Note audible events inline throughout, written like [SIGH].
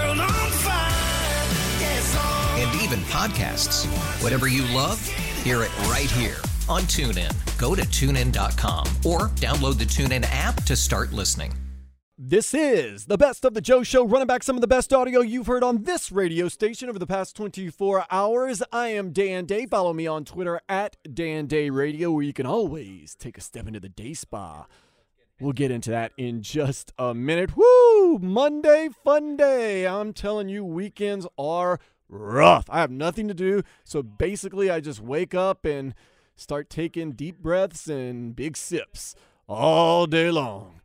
And even podcasts. Whatever you love, hear it right here on TuneIn. Go to tunein.com or download the TuneIn app to start listening. This is the best of the Joe Show, running back some of the best audio you've heard on this radio station over the past 24 hours. I am Dan Day. Follow me on Twitter at Dan Day Radio, where you can always take a step into the day spa. We'll get into that in just a minute. Woo! Monday, fun day. I'm telling you, weekends are rough. I have nothing to do. So basically, I just wake up and start taking deep breaths and big sips all day long.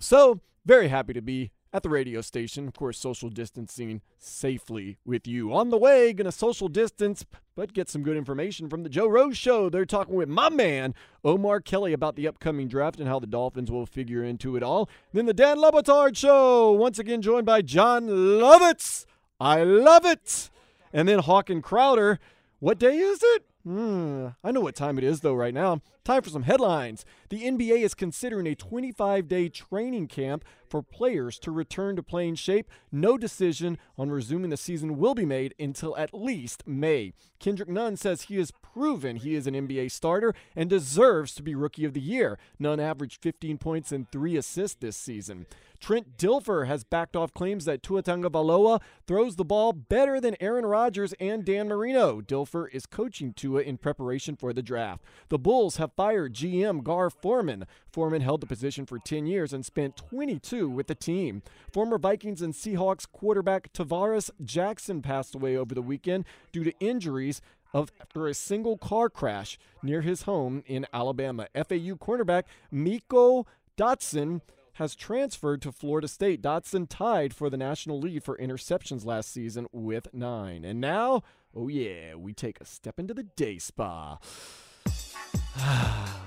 So, very happy to be at the radio station. Of course, social distancing safely with you. On the way, gonna social distance, but get some good information from the Joe Rose Show. They're talking with my man, Omar Kelly, about the upcoming draft and how the Dolphins will figure into it all. Then the Dan Le Batard Show, once again joined by John Lovitz. I love it. And then Hawk and Crowder. What day is it? Hmm, I know what time it is, though, right now. Time for some headlines. The NBA is considering a 25 day training camp for players to return to playing shape. No decision on resuming the season will be made until at least May. Kendrick Nunn says he has proven he is an NBA starter and deserves to be Rookie of the Year. Nunn averaged 15 points and 3 assists this season. Trent Dilfer has backed off claims that Tua Tagovailoa throws the ball better than Aaron Rodgers and Dan Marino. Dilfer is coaching Tua in preparation for the draft. The Bulls have fired GM Gar Forman. Forman held the position for 10 years and spent 22 with the team. Former Vikings and Seahawks quarterback Tarvaris Jackson passed away over the weekend due to injuries of after a single car crash near his home in Alabama. FAU cornerback Meiko Dotson has transferred to Florida State. Dotson tied for the national lead for interceptions last season with nine. And now, oh yeah, we take a step into the day spa. [SIGHS]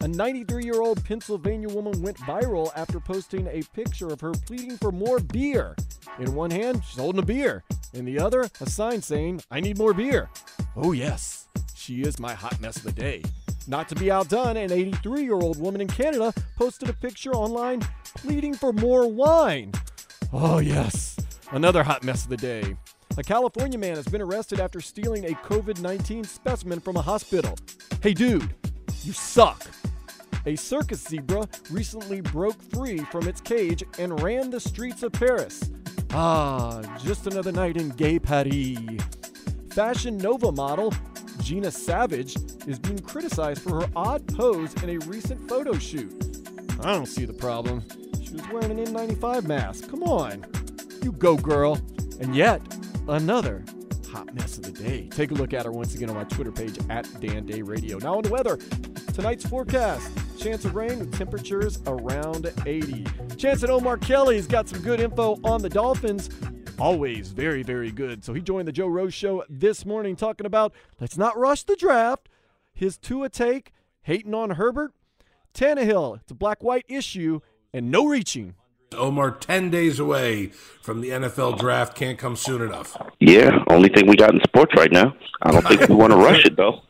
A 93 year old Pennsylvania woman went viral after posting a picture of her pleading for more beer. In one hand, she's holding a beer. In the other, a sign saying, I need more beer. Oh, yes, she is my hot mess of the day. Not to be outdone, an 83 year old woman in Canada posted a picture online pleading for more wine. Oh, yes, another hot mess of the day. A California man has been arrested after stealing a COVID 19 specimen from a hospital. Hey, dude, you suck. A circus zebra recently broke free from its cage and ran the streets of Paris. Ah, just another night in gay Paris. Fashion Nova model Gina Savage is being criticized for her odd pose in a recent photo shoot. I don't see the problem. She was wearing an N95 mask. Come on. You go, girl. And yet, another hot mess of the day. Take a look at her once again on my Twitter page at Dan Day Radio. Now on the weather. Tonight's forecast. Chance of rain with temperatures around 80. Chance at Omar Kelly's got some good info on the Dolphins. Always very, very good. So he joined the Joe Rose Show this morning talking about let's not rush the draft. His Tua take, hating on Herbert. Tannehill, it's a black white issue, and no reaching. Omar, 10 days away from the NFL draft. Can't come soon enough. Yeah, only thing we got in sports right now. I don't think we want to [LAUGHS] rush it, though.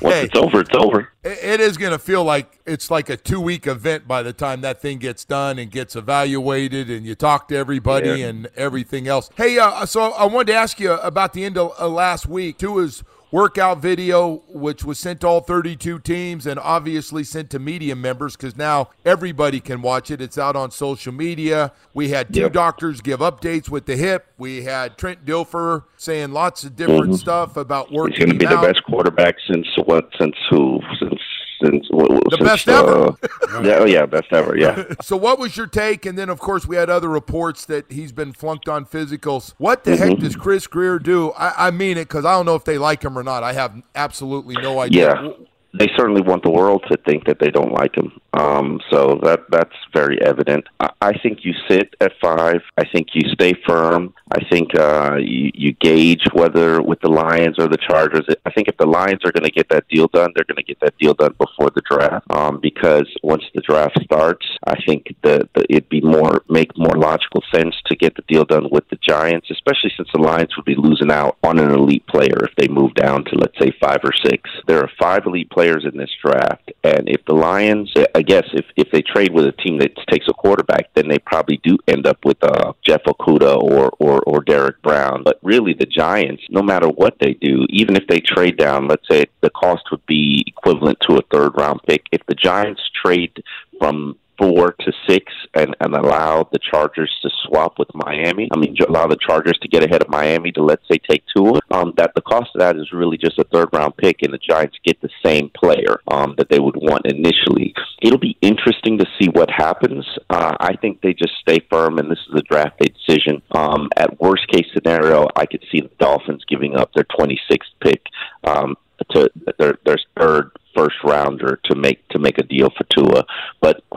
Once Hey. it's over, it's over. It it is going to feel like it's like a two week event by the time that thing gets done and gets evaluated and you talk to everybody Yeah. and everything else. Hey, uh, so I wanted to ask you about the end of uh, last week. Tua's workout video, which was sent to all 32 teams and obviously sent to media members because now everybody can watch it. It's out on social media. We had two Yep. doctors give updates with the hip. We had Trent Dilfer saying lots of different Mhm. stuff about working. He's going to be him the best quarterback since what? Since who? Since since what? The since, best ever. uh, [LAUGHS] yeah, oh yeah, best ever. Yeah. [LAUGHS] So, what was your take? And then, of course, we had other reports that he's been flunked on physicals. What the heck Mhm. does Chris Grier do? I, I mean it because I don't know if they like him or not. I have absolutely no idea. Yeah, they certainly want the world to think that they don't like him. Um, so that that's very evident. I, I think you sit at five. I think you stay firm. I think uh, you, you gauge whether with the Lions or the Chargers. I think if the Lions are going to get that deal done, they're going to get that deal done before the draft. Um, because once the draft starts, I think the, the it'd be more make more logical sense to get the deal done with the Giants, especially since the Lions would be losing out on an elite player if they move down to let's say five or six. There are five elite players in this draft, and if the Lions, I guess if if they trade with a team that takes a quarterback, then they probably do end up with uh, Jeff Okudah or or or Derrick Brown. But really, the Giants, no matter what they do, even if they trade down, let's say the cost would be equivalent to a third round pick. If the Giants trade from four to six and, and allow the Chargers to swap with Miami. I mean, allow the Chargers to get ahead of Miami to let's say take Tua. Um, that the cost of that is really just a third round pick, and the Giants get the same player um, that they would want initially. It'll be interesting to see what happens. Uh, I think they just stay firm, and this is a draft day decision. Um, at worst case scenario, I could see the Dolphins giving up their 26th pick um, to their their third first rounder to make to make a deal for Tua.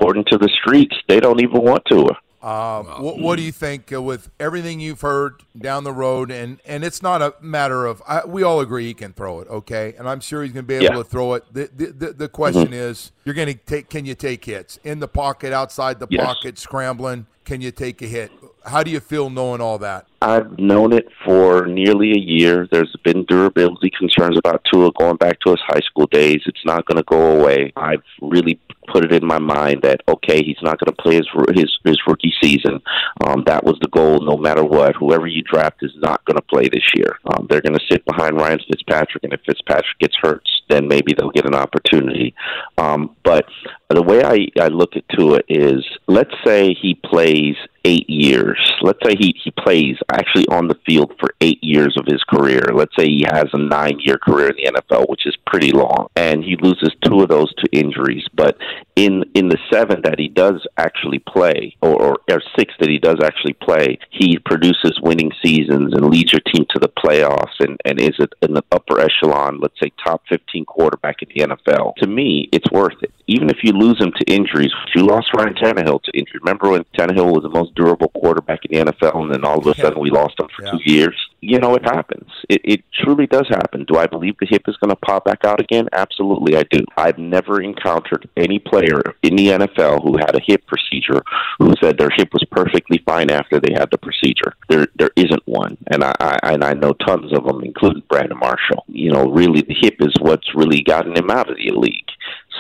But according to the streets, they don't even want Tua. Uh, what, what do you think uh, with everything you've heard down the road? And, and it's not a matter of I, we all agree he can throw it, okay? And I'm sure he's going to be able Yeah. to throw it. The the, the, the question Mhm. is, you're going to take can you take hits in the pocket, outside the Yes. pocket, scrambling? Can you take a hit? How do you feel knowing all that? I've known it for nearly a year. There's been durability concerns about Tua going back to his high school days. It's not going to go away. I've really put it in my mind that okay, he's not going to play his his his rookie season. Um, that was the goal, no matter what. Whoever you draft is not going to play this year. Um, they're going to sit behind Ryan Fitzpatrick, and if Fitzpatrick gets hurt, then maybe they'll get an opportunity. Um, but the way I, I look at Tua is, let's say he plays eight years. Let's say he, he plays actually on the field for eight years of his career. Let's say he has a nine year career in the NFL, which is pretty long, and he loses two of those to injuries. But in in the seven that he does actually play, or, or, six that he does actually play, he produces winning seasons and leads your team to the playoffs and, and is in the upper echelon, let's say top 15 quarterback in the NFL. To me, it's worth it. Even if you lose him to injuries, you lost Ryan Tannehill to injury. Remember when Tannehill was the most durable quarterback in the NFL, and then all of a sudden we lost him for Yeah. two years? You know, it happens. It, it truly does happen. Do I believe the hip is going to pop back out again? Absolutely, I do. I've never encountered any player in the NFL who had a hip procedure who said their hip was perfectly fine after they had the procedure. There, there isn't one, and I, I and I know tons of them, including Brandon Marshall. You know, really, the hip is what's really gotten him out of the league.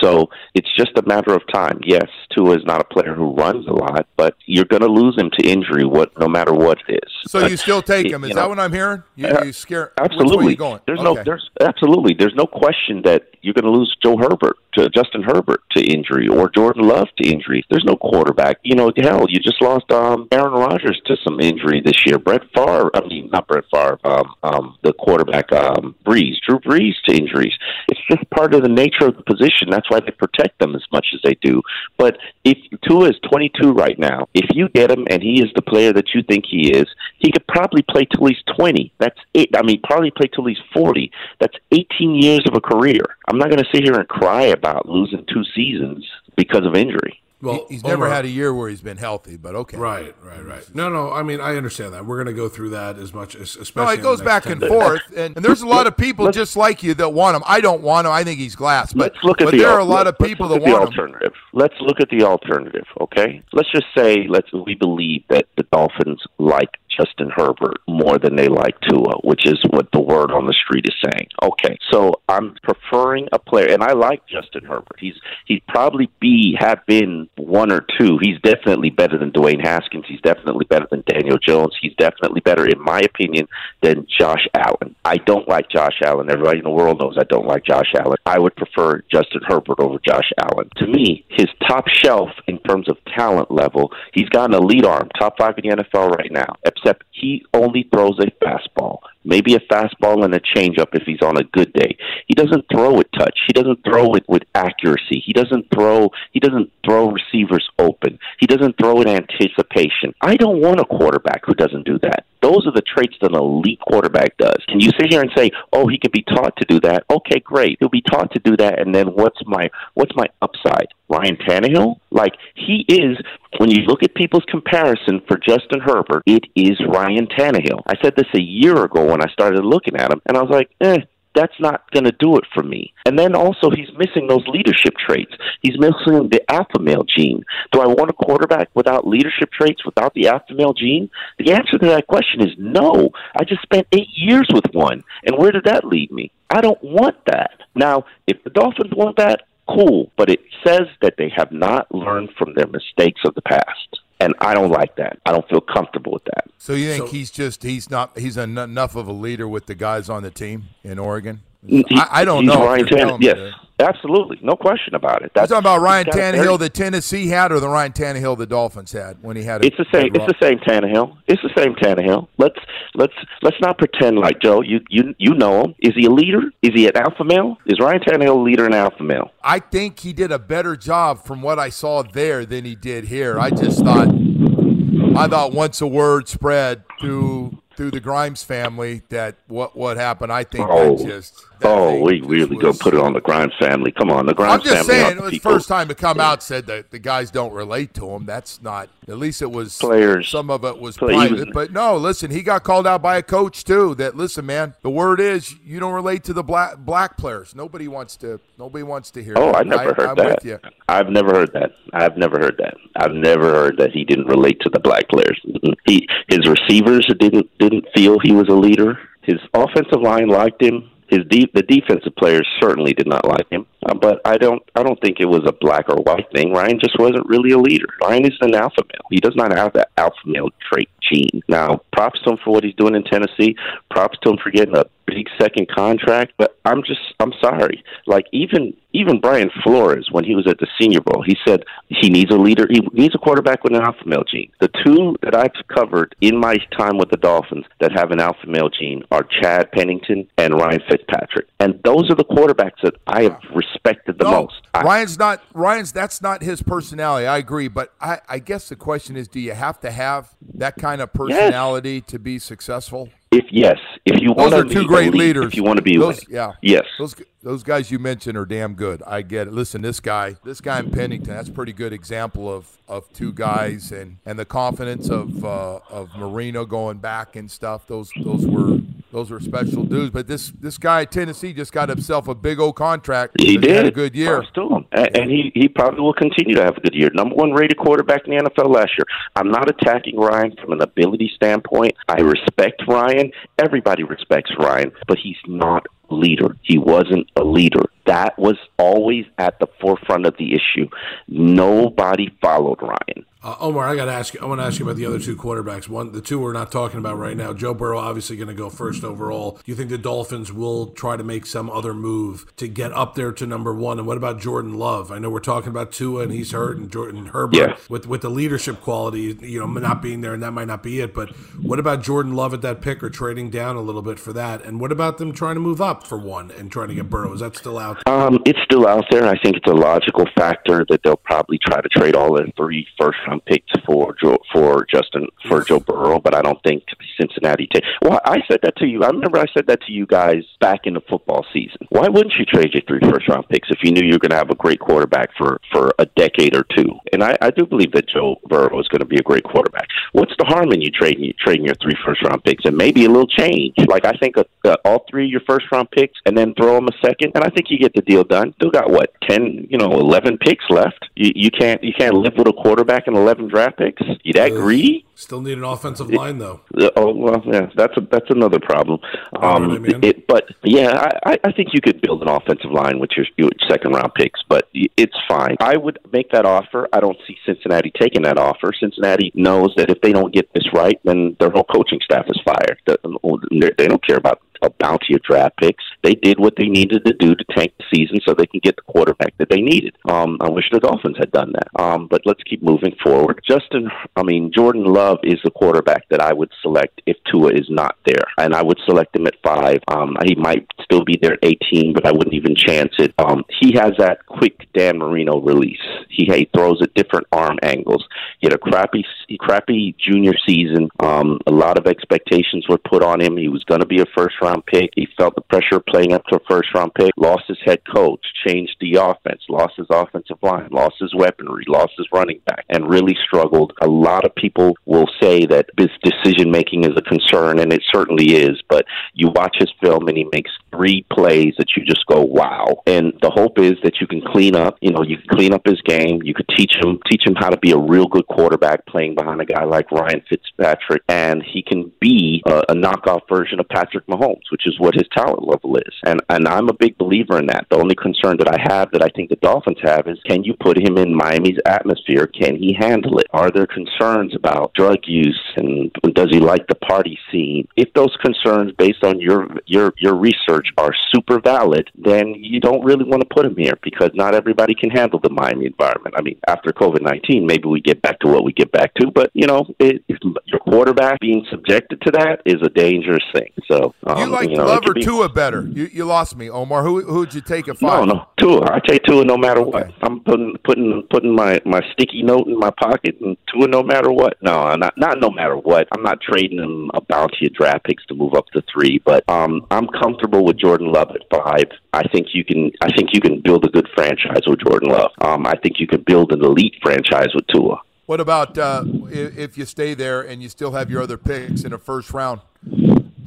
So it's just a matter of time. Yes, Tua is not a player who runs a lot, but you're going to lose him to injury, what no matter what it is. So you still take him? Is you that know, what I'm hearing? You, Yeah, you scare? Absolutely. you going? There's no there's absolutely there's no question that you're going to lose Joe Herbert to Justin Herbert to injury or Jordan Love to injury. There's no quarterback. You know, hell, you just lost um Aaron Rodgers to some injury this year. Brett Favre, I mean not Brett Favre, um, um the quarterback um Brees, Drew Brees to injuries. It's just part of the nature of the position. That's why they protect them as much as they do. But if Tua is 22 right now, if you get him and he is the player that you think he is, he could probably play till he's 20. That's it. I mean, probably play till he's 40. That's 18 years of a career. I'm not going to sit here and cry about losing two seasons because of injury. Well, he's never Omar- had a year where he's been healthy, but okay. Right, right, right. No, no. I mean, I understand that. We're going to go through that as much as, especially. No, it goes back and days. forth, and, and there's a lot of people just like you that want him. I don't want him. I think he's glass, but, let's look at but the there are a lot of people that at the want him. alternative. Let's look at the alternative. Okay, let's just say let's we believe that the Dolphins like Justin Herbert more than they like Tua, which is what the word on the street is saying. Okay, so I'm preferring a player, and I like Justin Herbert. He's he'd probably be have been one or two. He's definitely better than Dwayne Haskins. He's definitely better than Daniel Jones. He's definitely better, in my opinion, than Josh Allen. I don't like Josh Allen. Everybody in the world knows I don't like Josh Allen. I would prefer Justin Herbert over Josh Allen. To me, his top shelf in terms of talent level, he's got an elite arm, top five in the NFL right now. Except he only throws a fastball maybe a fastball and a changeup if he's on a good day. He doesn't throw it touch. He doesn't throw it with accuracy. He doesn't throw he doesn't throw receivers open. He doesn't throw in anticipation. I don't want a quarterback who doesn't do that. Those are the traits that an elite quarterback does. Can you sit here and say, "Oh, he could be taught to do that"? Okay, great. He'll be taught to do that, and then what's my what's my upside? Ryan Tannehill, like he is. When you look at people's comparison for Justin Herbert, it is Ryan Tannehill. I said this a year ago when I started looking at him, and I was like, eh, that's not going to do it for me. And then also, he's missing those leadership traits. He's missing the alpha male gene. Do I want a quarterback without leadership traits, without the alpha male gene? The answer to that question is no. I just spent eight years with one. And where did that lead me? I don't want that. Now, if the Dolphins want that, cool. But it says that they have not learned from their mistakes of the past and I don't like that. I don't feel comfortable with that. So you think so, he's just he's not he's enough of a leader with the guys on the team in Oregon? He, I, I, don't know. Ryan Tannehill, yes, absolutely, no question about it. That's, talking about Ryan Tannehill that Tennessee had, or the Ryan Tannehill the Dolphins had when he had. It's the same. It's the same Tannehill. It's the same Tannehill. Let's let's let's not pretend like Joe. You you you know him. Is he a leader? Is he an alpha male? Is Ryan Tannehill a leader and alpha male? I think he did a better job from what I saw there than he did here. I just thought I thought once a word spread through through the Grimes family that what what happened. I think oh, that just that oh, we really was, go put it on the Grimes family. Come on, the Grimes family. I'm just family saying, it was the first time to come out said that the guys don't relate to him. That's not. At least it was players. Some of it was private, but no. Listen, he got called out by a coach too. That listen, man. The word is you don't relate to the black black players. Nobody wants to. Nobody wants to hear. Oh, that. I never I, heard I'm that. I've never heard that. I've never heard that. I've never heard that he didn't relate to the black players. He his receivers didn't didn't feel he was a leader. His offensive line liked him. His de- the defensive players certainly did not like him, uh, but I don't I don't think it was a black or white thing. Ryan just wasn't really a leader. Ryan is an alpha male. He does not have that alpha male trait gene. Now, props to him for what he's doing in Tennessee. Props to him for getting a big second contract. But I'm just I'm sorry. Like even even Brian Flores, when he was at the Senior Bowl, he said he needs a leader. He needs a quarterback with an alpha male gene. The two that I've covered in my time with the Dolphins that have an alpha male gene are Chad Pennington and Ryan Fitzpatrick, and those are the quarterbacks that I have respected the no, most. Ryan's not Ryan's. That's not his personality. I agree, but I, I guess the question is, do you have to have that kind of personality yes. to be successful? If yes, if you want to be two great lead, leaders, if you want to be those, yeah, yes, those those guys you mentioned are damn good. I get it. Listen, this guy, this guy in Pennington, that's a pretty good example of, of two guys and, and the confidence of uh, of Marino going back and stuff. Those those were those were special dudes. But this this guy Tennessee just got himself a big old contract. He did had a good year. Still, and he he probably will continue to have a good year. Number one rated quarterback in the NFL last year. I'm not attacking Ryan from an ability standpoint. I respect Ryan. Everybody respects Ryan, but he's not leader. He wasn't a leader. That was always at the forefront of the issue. Nobody followed Ryan. Uh, Omar, I got to ask you. I want to ask you about the other two quarterbacks. One, the two we're not talking about right now. Joe Burrow obviously going to go first overall. Do you think the Dolphins will try to make some other move to get up there to number one? And what about Jordan Love? I know we're talking about Tua and he's hurt, and Jordan Herbert yeah. with with the leadership quality, you know, not being there, and that might not be it. But what about Jordan Love at that pick or trading down a little bit for that? And what about them trying to move up for one and trying to get Burrow? Is that still out? Um, it's still out there. I think it's a logical factor that they'll probably try to trade all their three first round picks for for Joe, for Justin for Joe Burrow, but I don't think Cincinnati take. Well, I said that to you. I remember I said that to you guys back in the football season. Why wouldn't you trade your three first round picks if you knew you were going to have a great quarterback for for a decade or two? And I, I do believe that Joe Burrow is going to be a great quarterback. What's the harm in you trading you trading your three first round picks and maybe a little change? Like I think uh, uh, all three of your first round picks, and then throw them a second, and I think you get get the deal done. Still got what ten, you know, eleven picks left. You, you can't you can't live with a quarterback and eleven draft picks. You that greedy? Still need an offensive line though. Oh well, yeah, that's a, that's another problem. Um, it, but yeah, I, I- think you could build an offensive line with your, your second round picks, but it's fine. I would make that offer. I don't see Cincinnati taking that offer. Cincinnati knows that if they don't get this right, then their whole coaching staff is fired. They don't care about a bounty of draft picks. They did what they needed to do to tank the season so they can get the quarterback that they needed. Um, I wish the Dolphins had done that. Um, but let's keep moving forward. Justin, I mean, Jordan Love is the quarterback that I would select if Tua is not there, and I would select him at five. Um, he might still be there at 18, but I wouldn't even chance it. Um, he has that quick Dan Marino release. He, he throws at different arm angles. He had a crappy, crappy junior season. Um, a lot of expectations were put on him. He was going to be a first round pick. He felt the pressure playing up to a first round pick. Lost his head coach, changed the offense, lost his offensive line, lost his weaponry, lost his running back, and really struggled. A lot of people will say that his decision making is a concern, and it certainly is. But you watch his film, and he makes three plays that you just go, "Wow!" And the hope is that you can clean up. You know, you can clean up his game. You could teach him teach him how to be a real good quarterback, playing behind a guy like Ryan Fitzpatrick, and he can be a, a knockoff version of Patrick Mahomes, which is what his talent level is. And and I'm a big believer in that. The only concern that I have that I think the Dolphins have is can you put him in Miami's atmosphere? Can he handle it? Are there concerns about drug use and does he like the party scene? If those concerns based on your your your research are super valid, then you don't really want to put them here because not everybody can handle the Miami environment. I mean, after COVID nineteen, maybe we get back to what we get back to, but you know, it, your quarterback being subjected to that is a dangerous thing. So um, you like know, it Love or be- Tua better? You, you lost me, Omar. Who who'd you take at No, five? no, Tua. I take Tua no matter what. I'm putting putting putting my my sticky note in my pocket and Tua no matter what. No, not not no matter what. I'm not trading him a bounty of draft picks to move up to three, but um, I'm comfortable with Jordan Love at five. I think you can. I think you can build a good franchise with Jordan Love. Um, I think you can build an elite franchise with Tua. What about uh, if, you stay there and you still have your other picks in the first round?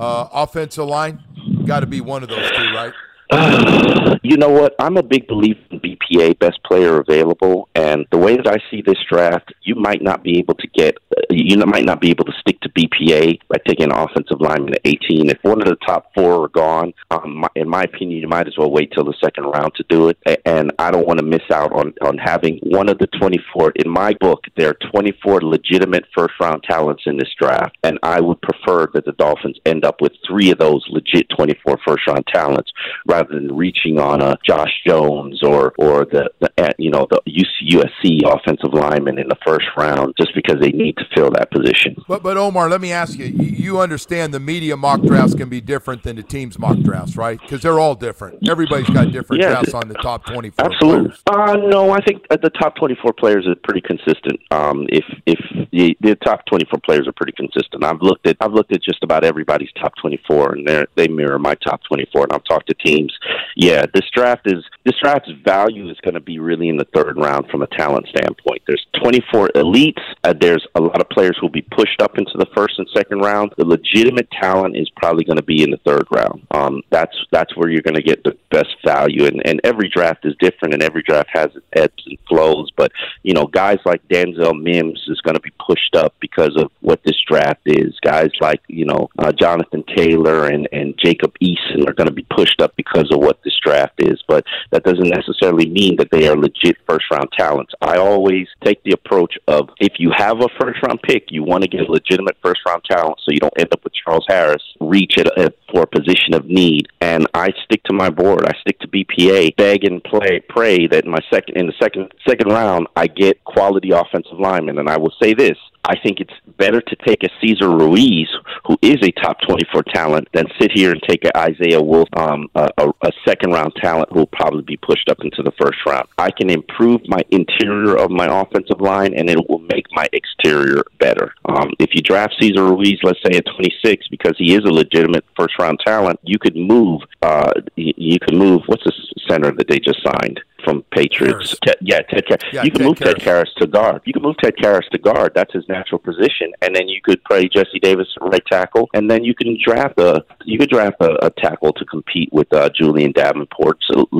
Uh, offensive line, got to be one of those two, right? [SIGHS] you know what? I'm a big believer in BPA, best player available, and the way that I see this draft, you might not be able to get, you might not be able to stick BPA by taking an offensive lineman at 18. If one of the top four are gone, um, in my opinion, you might as well wait till the second round to do it. And I don't want to miss out on on having one of the 24. In my book, there are 24 legitimate first round talents in this draft, and I would prefer that the Dolphins end up with three of those legit 24 first round talents rather than reaching on a Josh Jones or or the, the uh, you know the USC offensive lineman in the first round just because they need to fill that position. But but Omar, let me ask you. You you understand the media mock drafts can be different than the team's mock drafts, right? Because they're all different. Everybody's got different Yeah. drafts on the top 24 Absolutely. Uh, no, I think uh, the top 24 players are pretty consistent. Um, if if the, the top 24 players are pretty consistent, I've looked at I've looked at just about everybody's top 24, and they they mirror my top 24. And I've talked to teams. Yeah, this draft is this draft's value is going to be really in the third round from a talent standpoint. There's 24 elites. Uh, there's a lot of players who will be pushed up into the first and second round. The legitimate talent is probably going to be in the third round. Um, that's that's where you're going to get the best value. And, and every draft is different, and every draft has its ebbs and flows. But you know, guys like Denzel Mims is going to be pushed up because of what this draft is. Guys like you know uh, Jonathan Taylor and and Jacob Eason are going to be pushed up because of what this draft is. But that doesn't necessarily mean that they are legit first round talents. I always take the approach of if you have a first round pick, you want to get a legitimate first round talent, so you don't end up with Charles Harris reach it for a position of need. And I stick to my board. I stick to BPA. Beg and play, pray that in my second in the second second round I get quality offensive linemen. And I will say this: I think it's better to take a Cesar Ruiz, who is a top 24 talent, than sit here and take a Isaiah Wolf, um, a, a, second round talent who will probably be pushed up into the first round. I can improve my interior of my offensive line, and it will make my exterior better. Um, if you draft Cesar Ruiz, let's say at 26, because he is a legitimate first round talent, you could move. Uh, you could move. What's the center that they just signed? From Patriots. Ted, yeah, Ted. Yeah, you can Ted move Ted Karras. Karras to guard. You can move Ted Karras to guard. That's his natural position. And then you could play Jesse Davis right tackle, and then you can draft a you could draft a, a tackle to compete with uh, Julién Davenport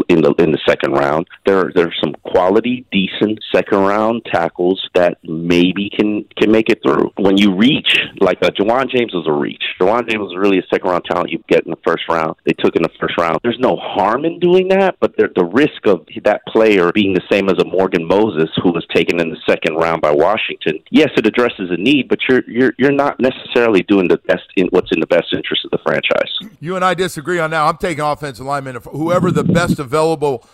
in the in the second round. There there are some quality, decent second round tackles that maybe can can make it through. When you reach like uh, Ja'Wuan James was a reach. Ja'Wuan James was really a second round talent you get in the first round. They took in the first round. There's no harm in doing that, but the risk of that player being the same as a Morgan Moses who was taken in the second round by Washington. Yes, it addresses a need, but you're you're you're not necessarily doing the best in what's in the best interest of the franchise. You and I disagree on that. I'm taking offensive lineman. Whoever the best available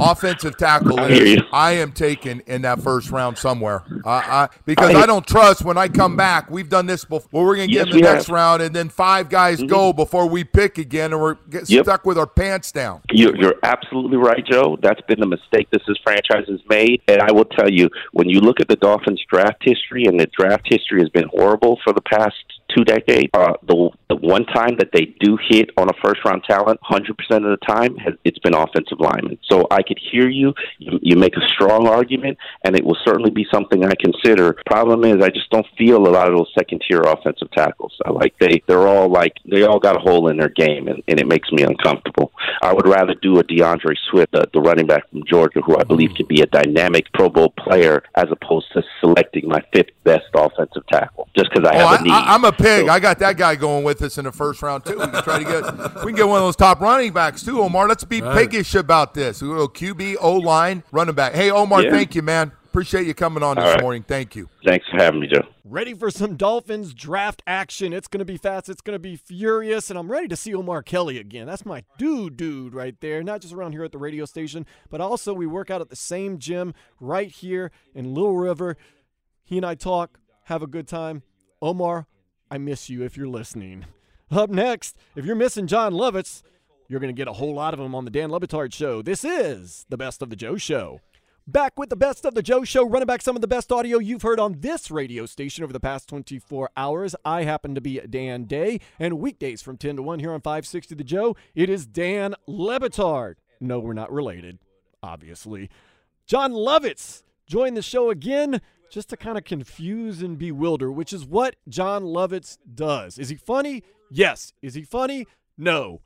offensive tackle is, you. I am taking in that first round somewhere. I, I, because I, don't trust when I come back. We've done this before. Well, we're going to Yes, get in the next have. round, and then five guys mm-hmm. go before we pick again, and we're get Yep. stuck with our pants down. You're, you're absolutely right, Joe. That's been the mistake this is franchise has made. And I will tell you, when you look at the Dolphins' draft history, and the draft history has been horrible for the past two decades. Uh, the the one time that they do hit on a first round talent, hundred percent of the time, has, it's been offensive linemen. So I could hear you. you. You make a strong argument, and it will certainly be something I consider. Problem is, I just don't feel a lot of those second tier offensive tackles. I like they they're all like they all got a hole in their game, and, and it makes me uncomfortable. I would rather do a D'Andre Swift, the, the running back from Georgia, who I believe can be a dynamic Pro Bowl player, as opposed to selecting my fifth best offensive tackle just because I Oh, have a need. I, I'm a pig. I got that guy going with us in the first round too. We can try to get we can get one of those top running backs too, Omar. Let's be Right. piggish about this. We go QB, O line, running back. Hey, Omar, Yeah. thank you, man. Appreciate you coming on All this right. morning. Thank you. Thanks for having me, Joe. Ready for some Dolphins draft action. It's going to be fast. It's going to be furious. And I'm ready to see Omar Kelly again. That's my dude, dude, right there. Not just around here at the radio station, but also we work out at the same gym right here in Little River. He and I talk, have a good time. Omar, I miss you if you're listening. Up next, if you're missing John Lovitz, you're going to get a whole lot of them on the Dan Le Batard Show. This is the Best of the Joe Show. Back with the best of the Joe Show, running back some of the best audio you've heard on this radio station over the past 24 hours. I happen to be Dan Day, and weekdays from 10 to 1 here on 560 The Joe, it is Dan Le Batard. No, we're not related, obviously. John Lovitz joined the show again just to kind of confuse and bewilder, which is what John Lovitz does. Is he funny? Yes. Is he funny? No.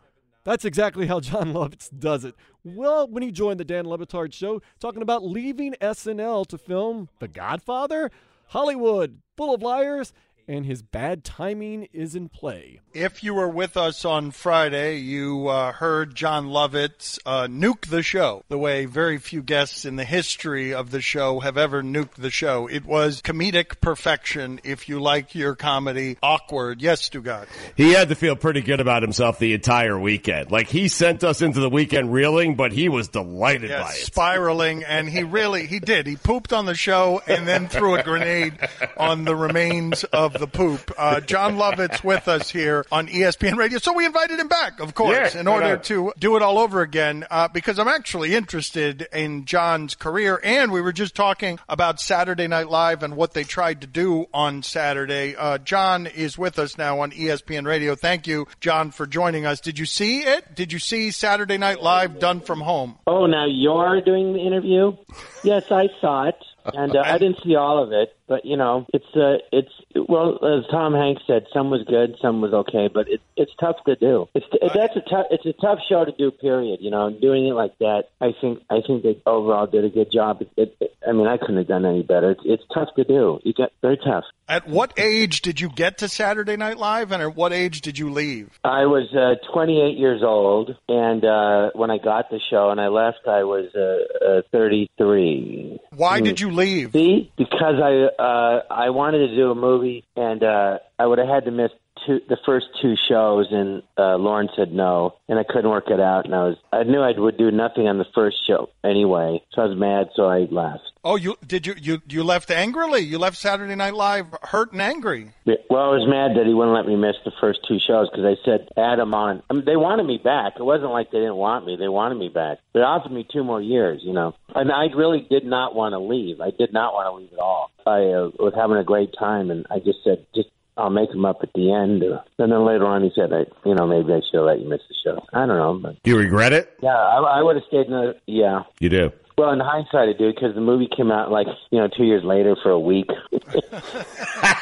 That's exactly how John [LAUGHS] Lovitz does it. Well, when he joined the Dan Le Batard show, talking about leaving SNL to film The Godfather, Hollywood, full of liars, and his bad timing is in play. If you were with us on Friday, you uh, heard John Lovitz uh, nuke the show the way very few guests in the history of the show have ever nuked the show. It was comedic perfection. If you like your comedy awkward, yes, Stugotz. He had to feel pretty good about himself the entire weekend. Like he sent us into the weekend reeling, but he was delighted Yes, by it. spiraling, and he really he did. He pooped on the show and then threw a grenade on the remains of the poop. Uh, John Lovitz with us here on ESPN Radio, so we invited him back, of course, Yeah, in order doubt. to do it all over again. Uh, because I'm actually interested in John's career, and we were just talking about Saturday Night Live and what they tried to do on Saturday. Uh, John is with us now on ESPN Radio. Thank you, John, for joining us. Did you see it? Did you see Saturday Night Live done from home? Oh, now you're doing the interview? Yes, I saw it, and uh, I didn't see all of it, but you know, it's uh, it's well, as Tom Hanks said, some was good, some was okay, but it, it's tough to do. It's that's a tough it's a tough show to do. Period. You know, doing it like that, I think I think they overall did a good job. It, it, I mean, I couldn't have done any better. It's, it's tough to do. You get very tough. At what age did you get to Saturday Night Live, and at what age did you leave? I was uh, 28 years old, and uh, when I got the show and I left, I was uh, uh, 33. Why Hmm. did you leave? See, because I uh, I wanted to do a movie, and uh, I would have had to miss two, the first two shows, and uh, Lorne said no, and I couldn't work it out, and I was I knew I would do nothing on the first show anyway, so I was mad, so I left. Oh, you did you you you left angrily? You left Saturday Night Live hurt and angry. Well, I was mad that he wouldn't let me miss the first two shows because I said Adam on. I mean, they wanted me back. It wasn't like they didn't want me; they wanted me back. They offered me two more years, you know. And I really did not want to leave. I did not want to leave at all. I uh, was having a great time, and I just said, just I'll make them up at the end. And then later on, he said, I, you know, maybe I should have let you miss the show. I don't know, but Do you regret it? yeah, I, I would have stayed in the. Yeah, You do. Well, in hindsight, I do because the movie came out like you know two years later for a week. [LAUGHS]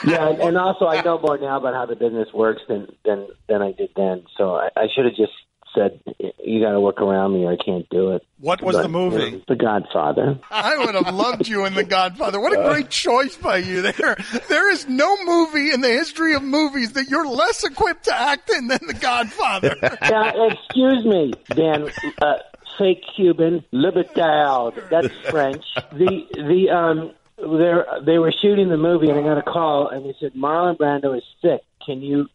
yeah, and, and also I know more now about how the business works than than than I did then. So I, I should have just said, "You got to work around me, or I can't do it." What was But, the movie? you know, the Godfather. I would have loved you in The Godfather. What a great choice by you there. There is no movie in the history of movies that you're less equipped to act in than The Godfather. [LAUGHS] yeah, excuse me, Dan. Uh, fake Cuban, libertad. That's French. The the um, they they were shooting the movie, and I got a call, and they said Marlon Brando is sick. Can you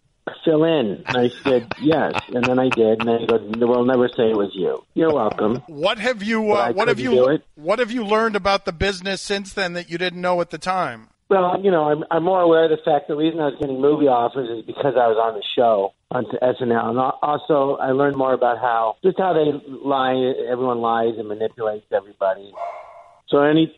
fill in? And I said [LAUGHS] yes, and then I did, and they go, "We'll never say it was you." You're welcome. What have you uh, what have you what have you learned about the business since then that you didn't know at the time? Well, you know, I'm, I'm more aware of the fact the reason I was getting movie offers is because I was on the show on SNL, and al- also I learned more about how just how they lie. Everyone lies and manipulates everybody. So any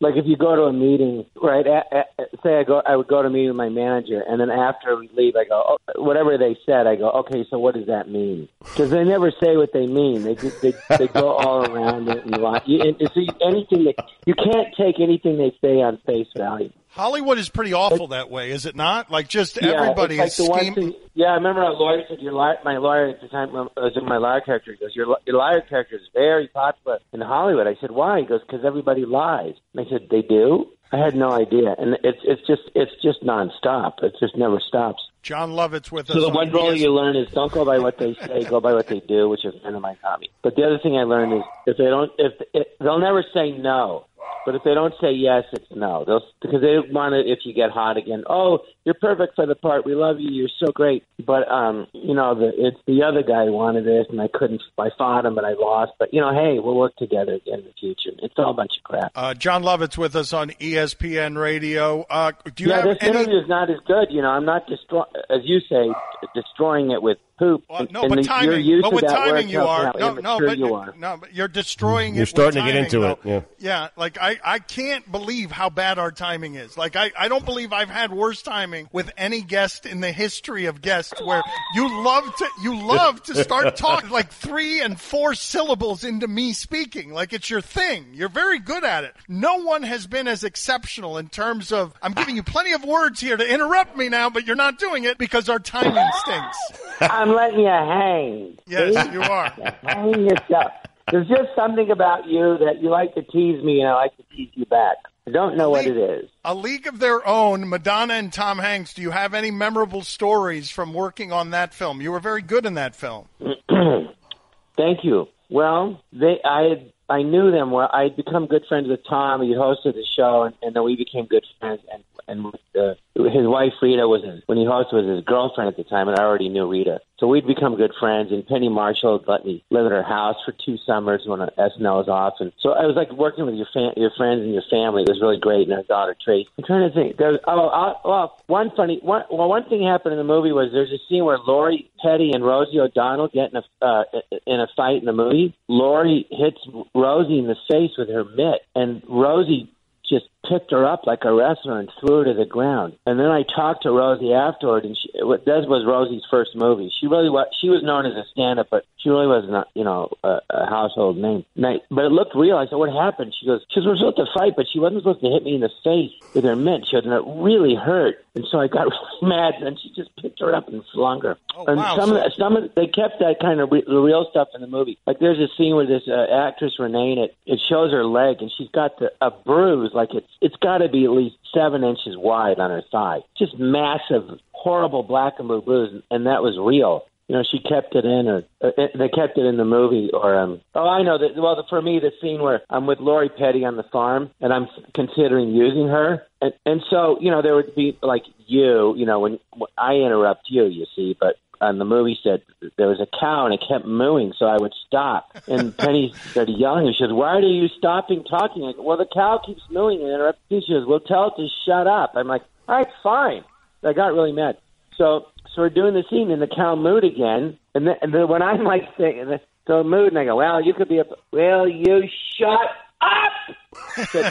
like if you go to a meeting, right? A, a, say I go, I would go to meet with my manager, and then after we leave, I go, oh, whatever they said, I go, okay, so what does that mean? Because they never say what they mean. They just they they go all around it and. You, and, so you, anything that you can't take anything they say on face value. Hollywood is pretty awful that way, is it not? Like just Yeah, everybody like is scheming. Yeah, I remember a lawyer said your li- my lawyer at the time uh, was in my liar character. He goes, your your liar character is very popular in Hollywood. I said, why? He goes, because everybody lies. And I said, they do. I had no idea, and it's it's just it's just nonstop. It just never stops. John Lovitz with us. So the one rule you learn is don't go by what they say, go by what they do, which is kind of my hobby. But the other thing I learned is if they don't, if, if they'll never say no, but if they don't say yes, it's no. They'll because they want it if you get hot again. Oh, you're perfect for the part. We love you. You're so great. But um, you know, the it's the other guy who wanted this, and I couldn't. I fought him, but I lost. But you know, hey, we'll work together again in the future. It's all a bunch of crap. Uh, John Lovitz with us on ESPN Radio. Uh, do you yeah, have this any? interview is not as good. You know, I'm not destroy, as you say, destroying it with poop. and, no, and but the- timing. You're but with timing, you are. No, no, but you are. no, but you're destroying You're it. with starting to get into though. it, Yeah, like I, I can't believe how bad our timing is. Like I, I don't believe I've had worse timing with any guest in the history of guests. Where you love to, you love to start [LAUGHS] talking like three and four syllables into me speaking, like it's your thing. You're very good at it. No one has been as exceptional in terms of. I'm giving you plenty of words here to interrupt me now, but you're not doing it because our timing stinks. [LAUGHS] I'm letting you hang. Yes, See? you are. [LAUGHS] Hang yourself. There's just something about you that you like to tease me, and I like to tease you back. I don't know what it is. A League of Their Own, Madonna and Tom Hanks. Do you have any memorable stories from working on that film? You were very good in that film. [CLEARS THROAT] Thank you. Well, they, I had, I knew them well. I had become good friends with Tom. He hosted the show, and, and then we became good friends. And and uh, his wife Rita was his, when he hosted was his girlfriend at the time, and I already knew Rita. So we'd become good friends. And Penny Marshall let me live at her house for two summers when SNL was off, and so I was like working with your fa- your friends and your family. It was really great. And her daughter Trace. I'm trying to think. There's oh, uh, well, one funny one. Well, one thing happened in the movie was there's a scene where Lori Petty and Rosie O'Donnell get in a uh, in a fight in the movie. Lori hits Rosie in the face with her mitt, and Rosie just picked her up like a wrestler and threw her to the ground. And then I talked to Rosie afterward, and she, what this was Rosie's first movie. She really was. She was known as a stand-up, but she really was not, you know, a, a household name. I, but it looked real. I said, "What happened?" She goes, "She was supposed to fight, but she wasn't supposed to hit me in the face with her mitt. She goes, and it really hurt." And so I got [LAUGHS] really mad, and she just picked her up and flung her. and wow. some of the, some of they kept that kind of re- the real stuff in the movie. Like there's a scene where this uh, actress Renee, it it shows her leg, and she's got the, a bruise like it's it's got to be at least seven inches wide on her thigh. Just massive, horrible black and blue bruise, and that was real. You know, she kept it in, or uh, they kept it in the movie, or um. Oh, I know that. Well, for me, the scene where I'm with Lori Petty on the farm, and I'm considering using her, and and so you know there would be like you, you know, when, when I interrupt you, you see, but on the movie set there was a cow and it kept mooing, so I would stop. And [LAUGHS] Penny started yelling, and she goes, "Why are you stopping talking?" I go, "Well, the cow keeps mooing and interrupting." She goes, "Well, tell it to shut up." I'm like, "All right, fine." I got really mad. So so we're doing the scene, and the cow mooed again, and then, and then when I'm like saying, so mooed, and I go, "Well, you could be a well, you shut up.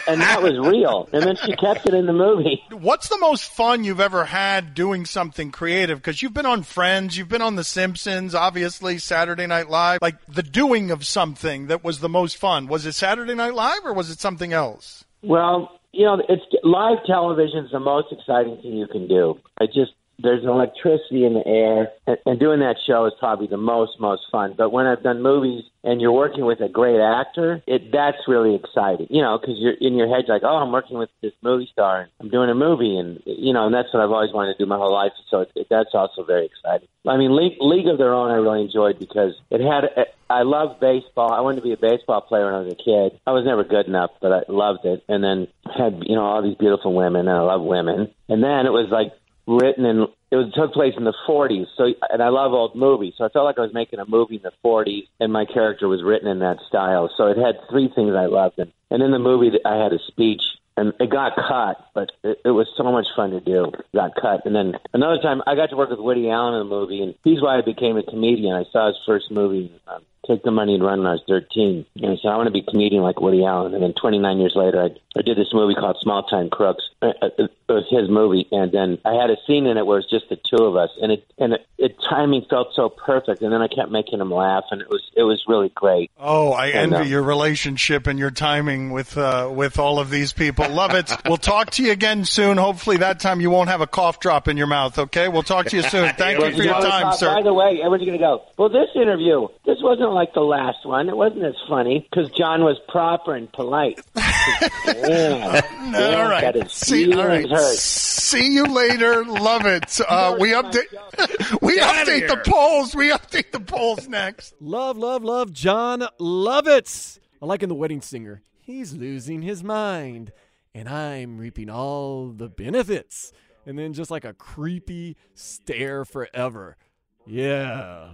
And that was real. And then she kept it in the movie. What's the most fun you've ever had doing something creative? Because you've been on Friends, you've been on The Simpsons, obviously Saturday Night Live. Like the doing of something that was the most fun. Was it Saturday Night Live or was it something else? Well, you know, it's live television is the most exciting thing you can do. I just there's electricity in the air, and, doing that show is probably the most most fun. But when I've done movies and you're working with a great actor, it that's really exciting. You know, because you're in your head like, oh, I'm working with this movie star, and I'm doing a movie, and you know, and that's what I've always wanted to do my whole life. So it, it, that's also very exciting. I mean, League, League of Their Own, I really enjoyed because it had. I loved baseball. I wanted to be a baseball player when I was a kid. I was never good enough, but I loved it. And then had you know all these beautiful women, and I love women. And then it was like written in it was took place in the 40s. So and I love old movies, so I felt like I was making a movie in the 40s, and my character was written in that style. So it had three things I loved, and and in the movie I had a speech. And it got cut, but it, it was so much fun to do. Got cut, and then another time I got to work with Woody Allen in the movie, and he's why I became a comedian. I saw his first movie, um, Take the Money and Run, when I was 13, and I said I want to be a comedian like Woody Allen. And then 29 years later, I, I did this movie called Small Time Crooks. Uh, uh, It was his movie, and then I had a scene in it where it's just the two of us, and it and it, it timing felt so perfect. And then I kept making him laugh, and it was it was really great. Oh, I And, envy uh, your relationship and your timing with uh, with all of these people. Love it. [LAUGHS] we'll talk to you again soon. Hopefully, that time you won't have a cough drop in your mouth. Okay, we'll talk to you soon. [LAUGHS] Thank you for your time, uh, sir. By the way, everyone's going to go, well, this interview, this wasn't like the last one. It wasn't as funny because John was proper and polite. [LAUGHS] yeah. all right. See, all right. hurt. See you later. Love it. [LAUGHS] Uh, we update. [LAUGHS] We Get update the polls. We update the polls next. Love, love, love Jon Lovitz. I like in the wedding singer. He's losing his mind, and I'm reaping all the benefits. And then just like a creepy stare forever. Yeah.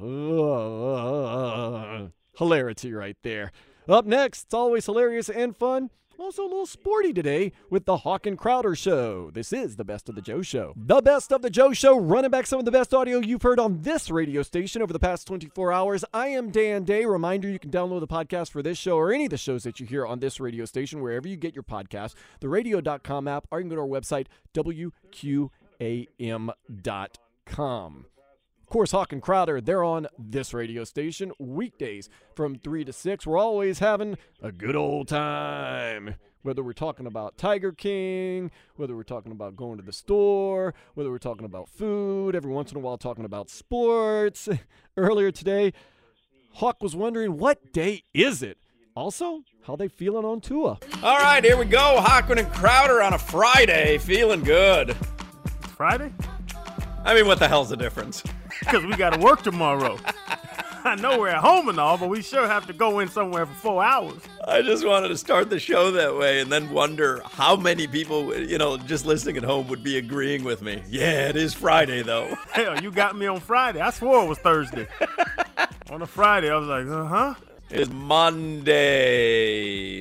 Hilarity right there. Up next, it's always hilarious and fun. Also a little sporty today with the Hawk and Crowder Show. This is the Best of the Joe Show. The Best of the Joe Show, running back some of the best audio you've heard on this radio station over the past 24 hours. I am Dan Day. Reminder you can download the podcast for this show or any of the shows that you hear on this radio station, wherever you get your podcast, the radio.com app, or you can go to our website, WQAM.com. Of course, Hawk and Crowder, they're on this radio station weekdays from 3 to 6. We're always having a good old time. Whether we're talking about Tiger King, whether we're talking about going to the store, whether we're talking about food, every once in a while talking about sports. [LAUGHS] Earlier today, Hawk was wondering what day is it? Also, how they feeling on Tua. All right, here we go. Hochman and Crowder on a Friday. Feeling good. Friday? I mean, what the hell's the difference? Because we got to work tomorrow. I know we're at home and all, but we sure have to go in somewhere for four hours. I just wanted to start the show that way and then wonder how many people, you know, just listening at home would be agreeing with me. Yeah, it is Friday, though. Hell, you got me on Friday. I swore it was Thursday. [LAUGHS] on a Friday, I was like, uh huh. It's Monday,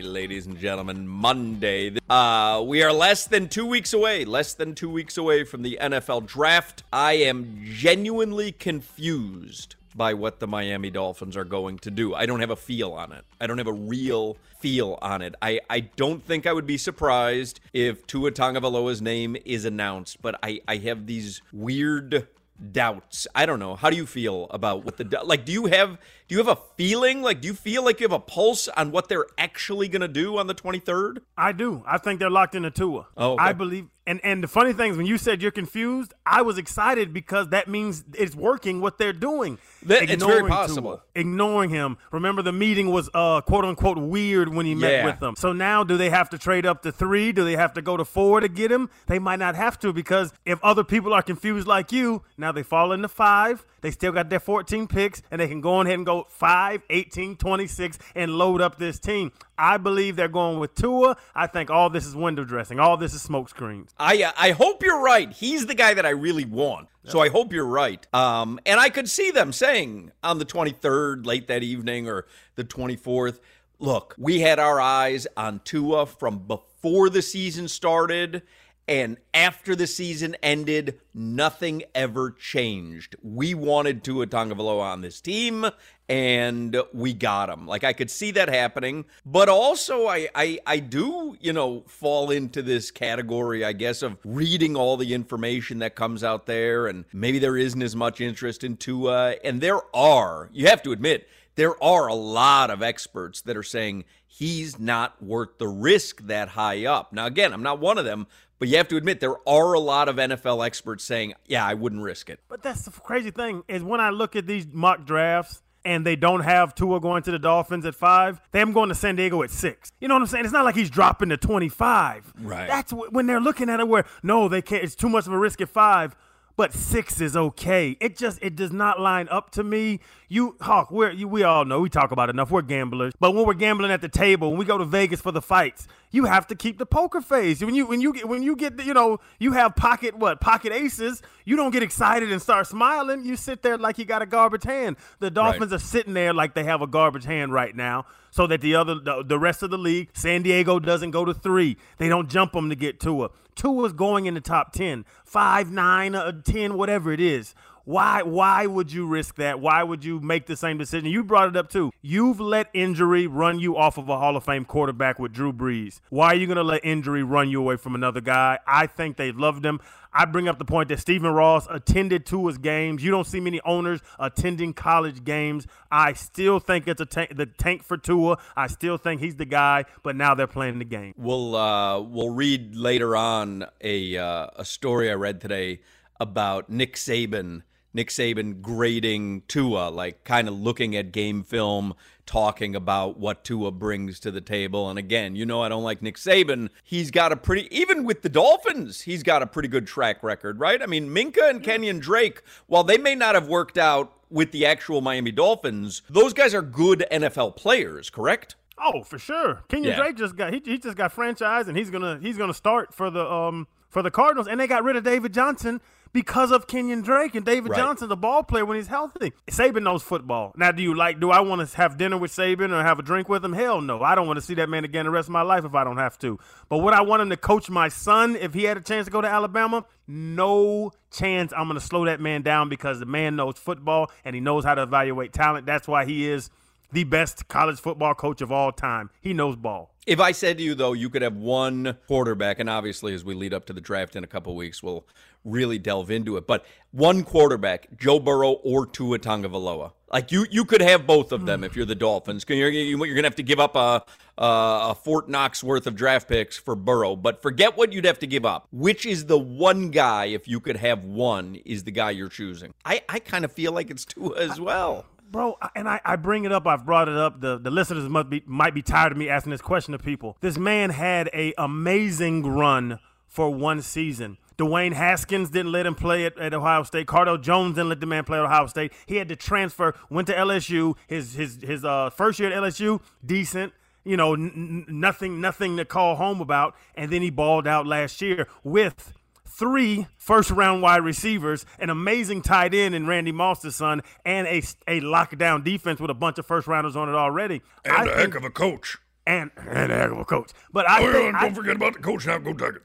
ladies and gentlemen. Monday. Uh, we are less than two weeks away, less than two weeks away from the NFL draft. I am genuinely confused by what the Miami Dolphins are going to do. I don't have a feel on it. I don't have a real feel on it. I, I don't think I would be surprised if Tua Tagovailoa's name is announced, but I, I have these weird doubts. I don't know. How do you feel about what the like do you have do you have a feeling like do you feel like you have a pulse on what they're actually going to do on the 23rd? I do. I think they're locked into Tua. Oh, okay. I believe. And and the funny thing is, when you said you're confused, I was excited because that means it's working what they're doing. That- it's very Ignoring possible. Tua, ignoring him. Remember, the meeting was uh quote unquote weird when he met Yeah. with them. So now, do they have to trade up to three? Do they have to go to four to get him? They might not have to because if other people are confused like you, now they fall into five. They still got their 14 picks, and they can go ahead and go 5, 18, 26, and load up this team. I believe they're going with Tua. I think all this is window dressing. All this is smoke screens. I uh, I hope you're right. He's the guy that I really want. So I hope you're right. Um, and I could see them saying on the 23rd, late that evening, or the 24th, look, we had our eyes on Tua from before the season started, And after the season ended, nothing ever changed. We wanted Tua Tagovailoa on this team, and we got him. Like I could see that happening, but also I, I I do you know fall into this category, I guess, of reading all the information that comes out there, and maybe there isn't as much interest in Tua, and there are. You have to admit there are a lot of experts that are saying he's not worth the risk that high up. Now, again, I'm not one of them, but you have to admit there are a lot of NFL experts saying, "Yeah, I wouldn't risk it." But that's the crazy thing is when I look at these mock drafts and they don't have Tua going to the Dolphins at five, they have him going to San Diego at six. You know what I'm saying? It's not like he's dropping to 25. Right. That's when they're looking at it where no, they can't. It's too much of a risk at five but six is okay. It just it does not line up to me. You Hawk, we're you, we all know we talk about enough. We're gamblers, but when we're gambling at the table, when we go to Vegas for the fights, you have to keep the poker face. When you when you get when you get you know you have pocket what pocket aces, you don't get excited and start smiling. You sit there like you got a garbage hand. The Dolphins right. are sitting there like they have a garbage hand right now so that the other the, the rest of the league, San Diego doesn't go to three. They don't jump them to get Tua. Tua's going in the top 10, 5, 9, uh, 10, whatever it is. Why why would you risk that? Why would you make the same decision? You brought it up too. You've let injury run you off of a Hall of Fame quarterback with Drew Brees. Why are you going to let injury run you away from another guy? I think they loved him. I bring up the point that Stephen Ross attended his games. You don't see many owners attending college games. I still think it's a tank, the tank for Tua. I still think he's the guy, but now they're playing the game. We'll uh, we'll read later on a uh, a story I read today about Nick Saban Nick Saban grading Tua, like kind of looking at game film, talking about what Tua brings to the table. And again, you know, I don't like Nick Saban. He's got a pretty, even with the Dolphins, he's got a pretty good track record, right? I mean, Minkah and Kenyon Drake, while they may not have worked out with the actual Miami Dolphins, those guys are good NFL players, correct? Oh, for sure. Kenyon yeah. Drake just got he, he just got franchised and he's gonna he's gonna start for the um for the Cardinals and they got rid of David Johnson because of Kenyon Drake and David right. Johnson, the ball player, when he's healthy. Saban knows football. Now, do you like? Do I want to have dinner with Saban or have a drink with him? Hell no. I don't want to see that man again the rest of my life if I don't have to. But would I want him to coach my son if he had a chance to go to Alabama? No chance. I'm going to slow that man down because the man knows football and he knows how to evaluate talent. That's why he is the best college football coach of all time. He knows ball. If I said to you though, you could have one quarterback, and obviously as we lead up to the draft in a couple weeks, we'll really delve into it. But one quarterback, Joe Burrow or Tua Tagovailoa. Like you, you could have both of them if you're the Dolphins. You're, you're going to have to give up a, a, Fort Knox worth of draft picks for Burrow, but forget what you'd have to give up. Which is the one guy, if you could have one, is the guy you're choosing? I, I kind of feel like it's Tua as well bro. And I, I bring it up. I've brought it up. The the listeners must be might be tired of me asking this question to people. This man had a amazing run for one season. Dwayne Haskins didn't let him play at, at Ohio State. Cardale Jones didn't let the man play at Ohio State. He had to transfer. Went to LSU. His his his uh, first year at LSU, decent. You know, n- nothing nothing to call home about. And then he balled out last year with three first round wide receivers, an amazing tight end in Randy Moss's son, and a, a lockdown defense with a bunch of first rounders on it already. And I a think, heck of a coach. And, and a heck of a coach. But I oh, think, don't I, forget about the coach now. Go take it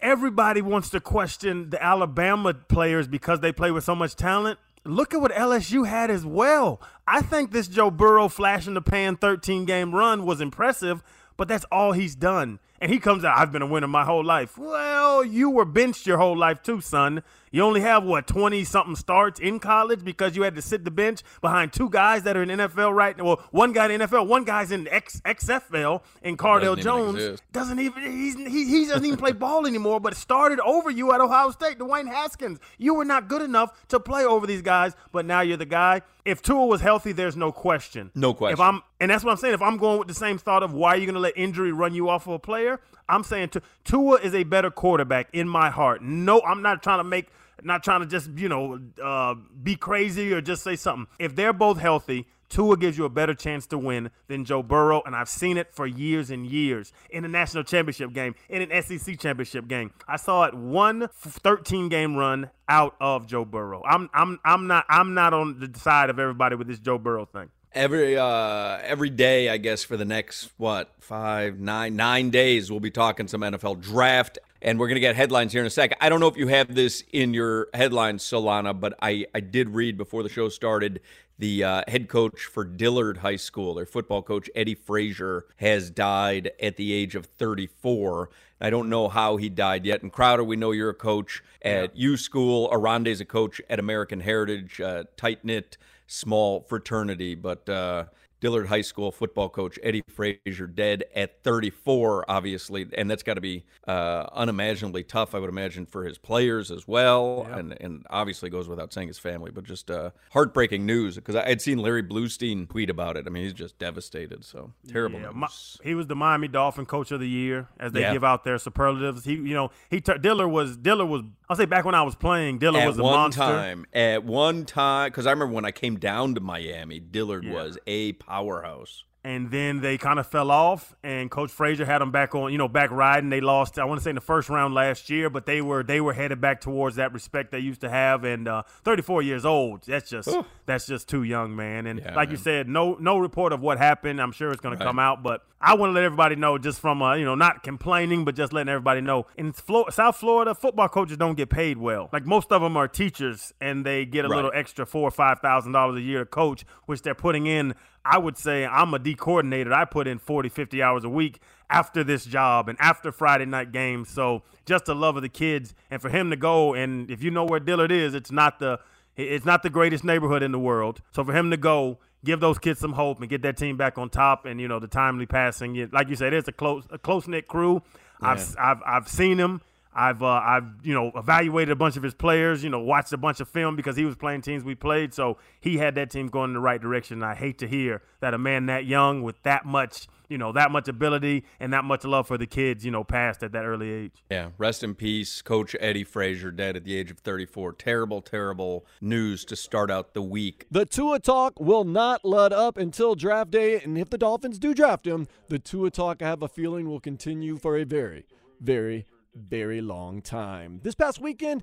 everybody wants to question the Alabama players because they play with so much talent. Look at what LSU had as well. I think this Joe Burrow flash in the pan 13 game run was impressive, but that's all he's done. And he comes out, I've been a winner my whole life. Well, you were benched your whole life too, son. You only have what twenty something starts in college because you had to sit the bench behind two guys that are in NFL right now. Well, one guy in NFL, one guy's in X, XFL, and doesn't Jones even doesn't even he's, he, he doesn't even play ball anymore. But started over you at Ohio State, Dwayne Haskins. You were not good enough to play over these guys, but now you're the guy. If Tua was healthy, there's no question. No question. If I'm and that's what I'm saying. If I'm going with the same thought of why are you going to let injury run you off of a player, I'm saying Tua is a better quarterback in my heart. No, I'm not trying to make not trying to just, you know, uh, be crazy or just say something. If they're both healthy, Tua gives you a better chance to win than Joe Burrow, and I've seen it for years and years in a national championship game, in an SEC championship game. I saw it one 13 game run out of Joe Burrow. I'm I'm I'm not I'm not on the side of everybody with this Joe Burrow thing every uh every day i guess for the next what five nine nine days we'll be talking some nfl draft and we're going to get headlines here in a second. I don't know if you have this in your headlines, Solana, but I, I did read before the show started the uh, head coach for Dillard High School, their football coach, Eddie Frazier, has died at the age of 34. I don't know how he died yet. And Crowder, we know you're a coach at yeah. U School. Arande's a coach at American Heritage, uh, tight knit, small fraternity. But uh, Dillard High School football coach Eddie Frazier dead at 34, obviously, and that's got to be uh, unimaginably tough, I would imagine, for his players as well, yeah. and and obviously goes without saying his family, but just uh, heartbreaking news because I had seen Larry Blustein tweet about it. I mean, he's just devastated. So terrible. Yeah, my, he was the Miami Dolphin Coach of the Year as they yeah. give out their superlatives. He, you know, he Dillard was Dillard was I'll say back when I was playing, Dillard at was a one monster. time. At one time, because I remember when I came down to Miami, Dillard was a powerhouse and then they kind of fell off and coach frazier had them back on you know back riding they lost i want to say in the first round last year but they were they were headed back towards that respect they used to have and uh, 34 years old that's just Ooh. that's just too young man and yeah, like man. you said no no report of what happened i'm sure it's going right. to come out but i want to let everybody know just from uh, you know not complaining but just letting everybody know in Flo- south florida football coaches don't get paid well like most of them are teachers and they get a right. little extra four or five thousand dollars a year to coach which they're putting in I would say I'm a D coordinator. I put in 40, 50 hours a week after this job and after Friday night games. So just the love of the kids and for him to go and if you know where Dillard is, it's not the it's not the greatest neighborhood in the world. So for him to go, give those kids some hope and get that team back on top and you know the timely passing. Like you said, it's a close a close knit crew. Yeah. I've I've I've seen him I've uh, I've you know evaluated a bunch of his players, you know, watched a bunch of film because he was playing teams we played, so he had that team going in the right direction. I hate to hear that a man that young with that much, you know, that much ability and that much love for the kids, you know, passed at that early age. Yeah, rest in peace, Coach Eddie Frazier, dead at the age of 34. Terrible, terrible news to start out the week. The Tua talk will not let up until draft day, and if the Dolphins do draft him, the Tua talk, I have a feeling, will continue for a very, very very long time. This past weekend,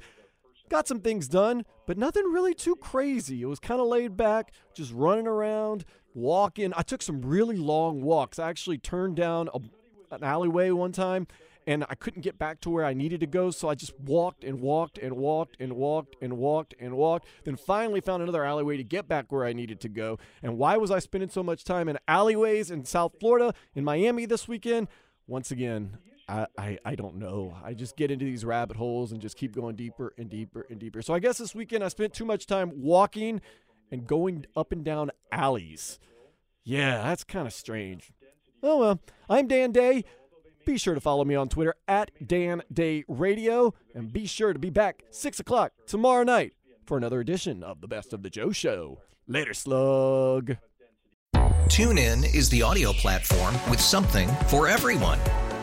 got some things done, but nothing really too crazy. It was kind of laid back, just running around, walking. I took some really long walks. I actually turned down a, an alleyway one time and I couldn't get back to where I needed to go, so I just walked and walked and walked and walked and walked and walked. Then finally found another alleyway to get back where I needed to go. And why was I spending so much time in alleyways in South Florida, in Miami this weekend? Once again, I, I, don't know. I just get into these rabbit holes and just keep going deeper and deeper and deeper. So I guess this weekend I spent too much time walking and going up and down alleys. Yeah, that's kind of strange. Oh well, I'm Dan Day. Be sure to follow me on Twitter at Dan Day Radio, and be sure to be back six o'clock tomorrow night for another edition of the Best of the Joe Show. Later, slug. TuneIn is the audio platform with something for everyone.